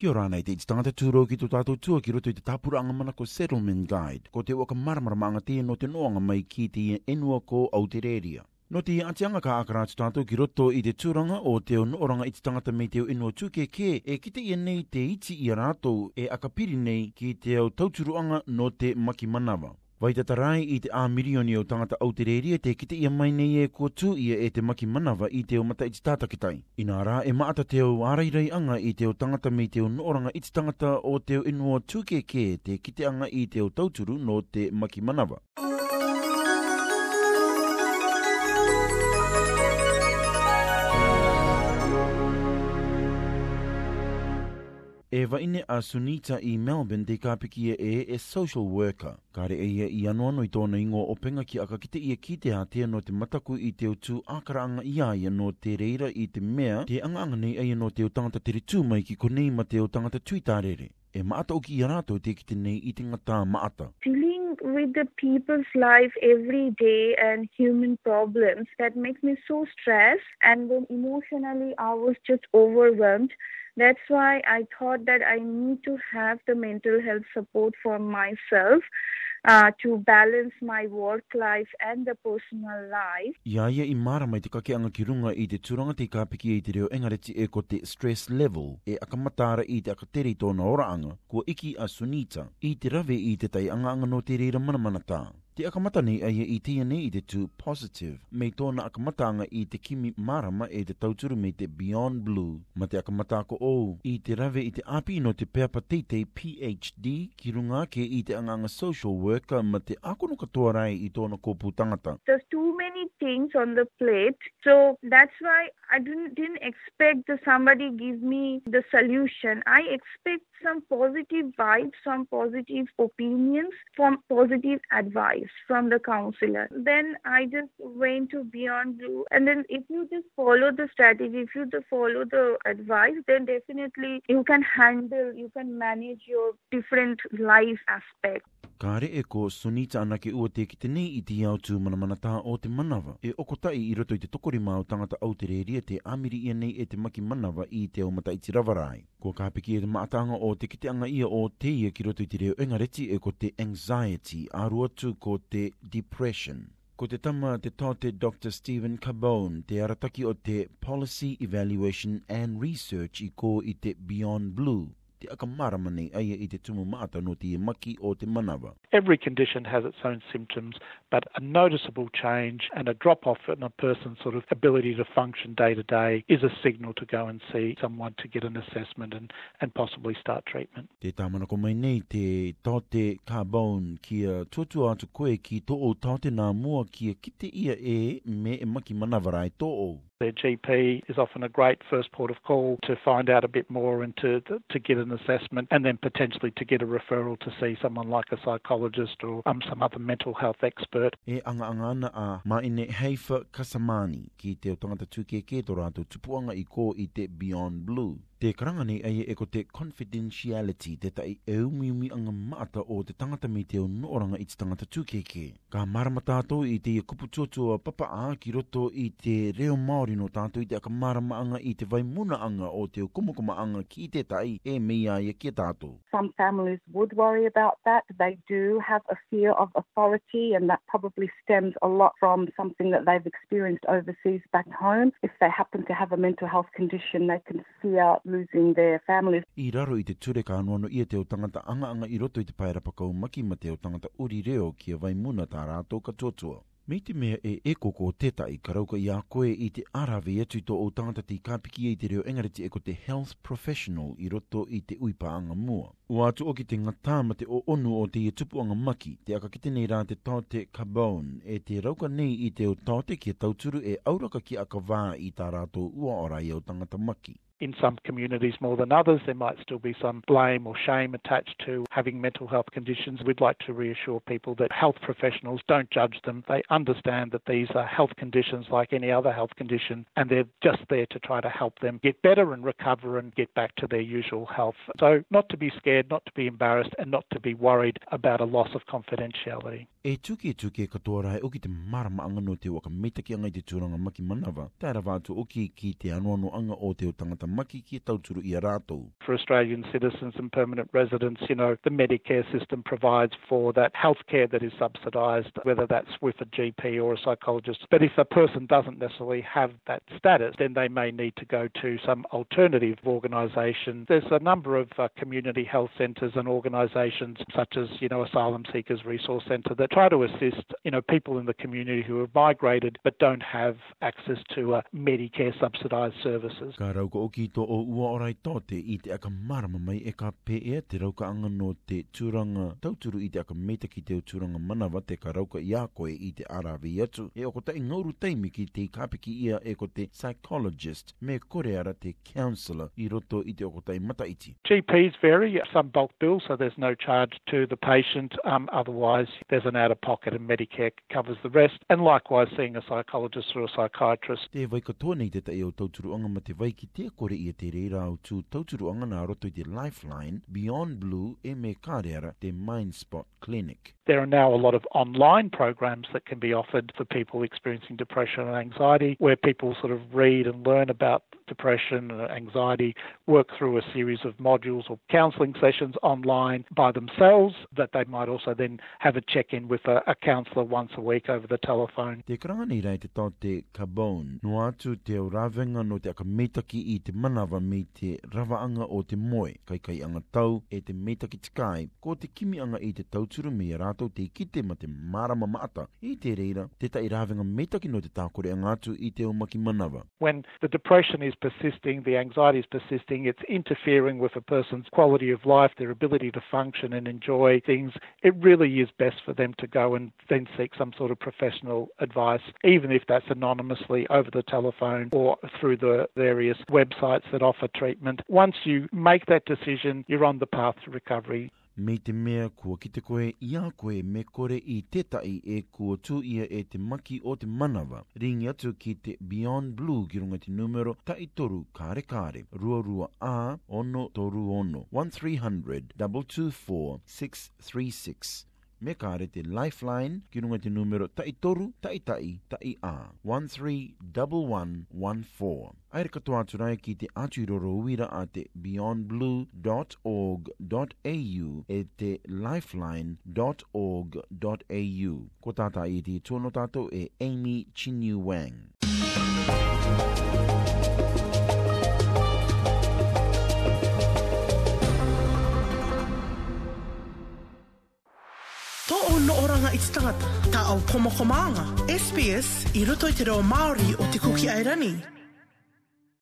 Ki ora nei te tangata tūrou ki tō tātou tua ki roto i te tāpuranga mana ko Settlement Guide, ko te waka maramaramanga tēno te noanga mai ki te enua ko Aotearea. No te atianga ka akara atu tātou ki roto i te tūranga o te onoranga i te tangata mei te o inua tūke kē e kite i nei te iti i rātou e akapiri nei ki te au tauturuanga no te maki Vai te tarai i te a milioni o tangata au te reiria te kite ia mai nei e ko tu ia e te maki manawa i te o mata i te tātakitai. I nā rā e maata te o arairai anga i te o tangata mei te o nooranga i te tangata o te o inua tūkeke te kite anga i te o tauturu no te maki manawa. Mm. E vaine a Sunita i Melbourne te kāpiki e e, e social worker. Ka re e ia i anuano i tōna ingo o penga ki aka kite ia ki te hatea no te mataku i te utu ākaraanga i aia no te reira i te mea te anganga nei aia no te o tangata tere tū mai ki konei ma te o tangata tuitārere. E maata o ki ia rātou te kite nei i te ngatā maata. Dealing with the people's life every day and human problems that makes me so stressed and then emotionally I was just overwhelmed. That's why I thought that I need to have the mental health support for myself uh, to balance my work life and the personal life. ya ia i mara mai te kake anga ki runga i te turanga te kāpiki e te reo engareti e ko te stress level e akamata ra i te akateri tōna oraanga kua iki a Sunita i te rave i te tai anga anga no te reira manamana tā. Te akamata ni aia i tia nei i te tū positive. Me tōna akamataanga i te kimi marama e te tauturu me te Beyond Blue. Ma te akamata ko ou. I te rave i te api no te peapa te PhD ki runga ke i te anganga social worker ma te akono katoa rai i tōna kōpū tangata. There's too many things on the plate. So that's why I didn't, didn't expect that somebody give me the solution. I expect some positive vibes, some positive opinions, some positive advice. from the counselor. Then I just went to Beyond Blue. And then if you just follow the strategy, if you just follow the advice, then definitely you can handle, you can manage your different life aspects. Ka re e ko Sunita anake ua te kite nei i te iau tū mana tā o te manawa. E okotai i roto i te tokori māu tangata au te reiria te amiri ia nei e te maki manawa i te o mata i te ravarai. Ko ka piki e te maatanga o te kite anga ia o te ia ki roto i te reo engareti e ko te anxiety, a rua tū ko te depression. Ko te tama te tā te Dr. Stephen Cabone, te arataki o te Policy Evaluation and Research i ko i te Beyond Blue te akamaramani aia i te tumu maata no te maki o te manawa. Every condition has its own symptoms, but a noticeable change and a drop off in a person's sort of ability to function day to day is a signal to go and see someone to get an assessment and, and possibly start treatment. Te ko mai nei te tāte carbon kia tūtu atu koe ki tō o tāte nā mua kia kite ia e me e maki manawarai tō o. Their GP is often a great first port of call to find out a bit more and to to get an assessment, and then potentially to get a referral to see someone like a psychologist or um, some other mental health expert. E anga anga ana a ma ine heifa kasamani ki te o tangata tuke ke tō rātou tupuanga i ko i te Beyond Blue. Te karanga nei e ko te confidentiality te tai e umi anga maata o te tangata me te o nooranga i te tangata tūkeke. Ka marama tātou i te kupu tōtua papa a ki roto i te reo Māori no tātou i te aka marama anga i te vai muna anga o te o kumukuma anga ki te tai e mei aia ki tātou. Some families would worry about that. They do have a fear of authority and that probably stems a lot from something that they've experienced overseas back home. If they happen to have a mental health condition, they can fear losing their families. I raro i te ture ka anuano i te o tangata anga anga i roto i te pairapa kaumaki ma te o tangata uri reo kia vai muna tā rātou katoatua. Me te mea e eko ko teta i karauka i a koe i te arawe atu to o tangata ti kāpiki e te reo e ko te health professional i roto i te uipaanga mua. O atu o ki te ngatā ma te o onu o te anga maki, te aka kite nei rā te te carbon, e te rauka nei i te o taute ki tauturu e auraka ki aka wā i tā rātou ua ora i o tangata maki. in some communities more than others. There might still be some blame or shame attached to having mental health conditions. We'd like to reassure people that health professionals don't judge them. They understand that these are health conditions like any other health condition, and they're just there to try to help them get better and recover and get back to their usual health. So, not to be scared, not to be embarrassed, and not to be worried about a loss of confidentiality. E tuki tuki katoa rai ki te marama anga no te waka metaki anga i te tūranga maki manawa, tērā vātu o ki te anuanu anga o te o tangata ki tauturu i a rātou. For Australian citizens and permanent residents, you know, the Medicare system provides for that health care that is subsidised, whether that's with a GP or a psychologist. But if a person doesn't necessarily have that status, then they may need to go to some alternative organisation. There's a number of uh, community health centres and organisations such as, you know, Asylum Seekers Resource Centre that try to assist, you know, people in the community who have migrated but don't have access to uh, Medicare subsidised services. Ka rau ko oki ki tō o ua orai tō te i te aka marama mai e ka pē e te rauka anga no te tūranga tauturu i te aka meta ki te tūranga manawa te ka rauka i koe i te arawi atu. E oko tai ngauru teimi ki te kapiki ia e ko te psychologist me kore ara te counsellor i roto i te oko tai mata iti. GPs vary, some bulk bills so there's no charge to the patient um, otherwise there's an out of pocket and Medicare covers the rest and likewise seeing a psychologist or a psychiatrist. Te vai nei te tai o tauturu anga ma te vai ki ore i te reira au tū tauturu angana roto i te Lifeline Beyond Blue e me kārera te Mindspot Clinic. There are now a lot of online programs that can be offered for people experiencing depression and anxiety, where people sort of read and learn about depression and anxiety, work through a series of modules or counseling sessions online by themselves, that they might also then have a check in with a, a counselor once a week over the telephone. Te karangani rei te tau te carbon, no atu te ravenga no te akamitaki i te manawa me te ravaanga o te moe, kai kai anga tau e te metaki tikai, ko te kimianga i te tauturu me rata tātou te ma te marama maata i te reira te tai rāwenga metaki no te tākore i te omaki manawa. When the depression is persisting, the anxiety is persisting, it's interfering with a person's quality of life, their ability to function and enjoy things, it really is best for them to go and then seek some sort of professional advice, even if that's anonymously over the telephone or through the various websites that offer treatment. Once you make that decision, you're on the path to recovery. Me te mea kua kite koe i a koe me kore i tetai e kua tu ia e te maki o te manawa. Ringi atu ki te Beyond Blue ki runga te numero ta toru kare kare. Rua rua a ono toru ono. 1300 224 636 me ka re te Lifeline ki runga te numero tai toru, tai tai, tai a. 131114. Aere rekatoa turai ki te atiroro uira a te beyondblue.org.au e te lifeline.org.au. Ko tata i e te tono tato e Amy Chinyu Wang. no oranga i te tangata. Ta au komokomaanga. SBS i roto i te reo Māori o te kuki airani.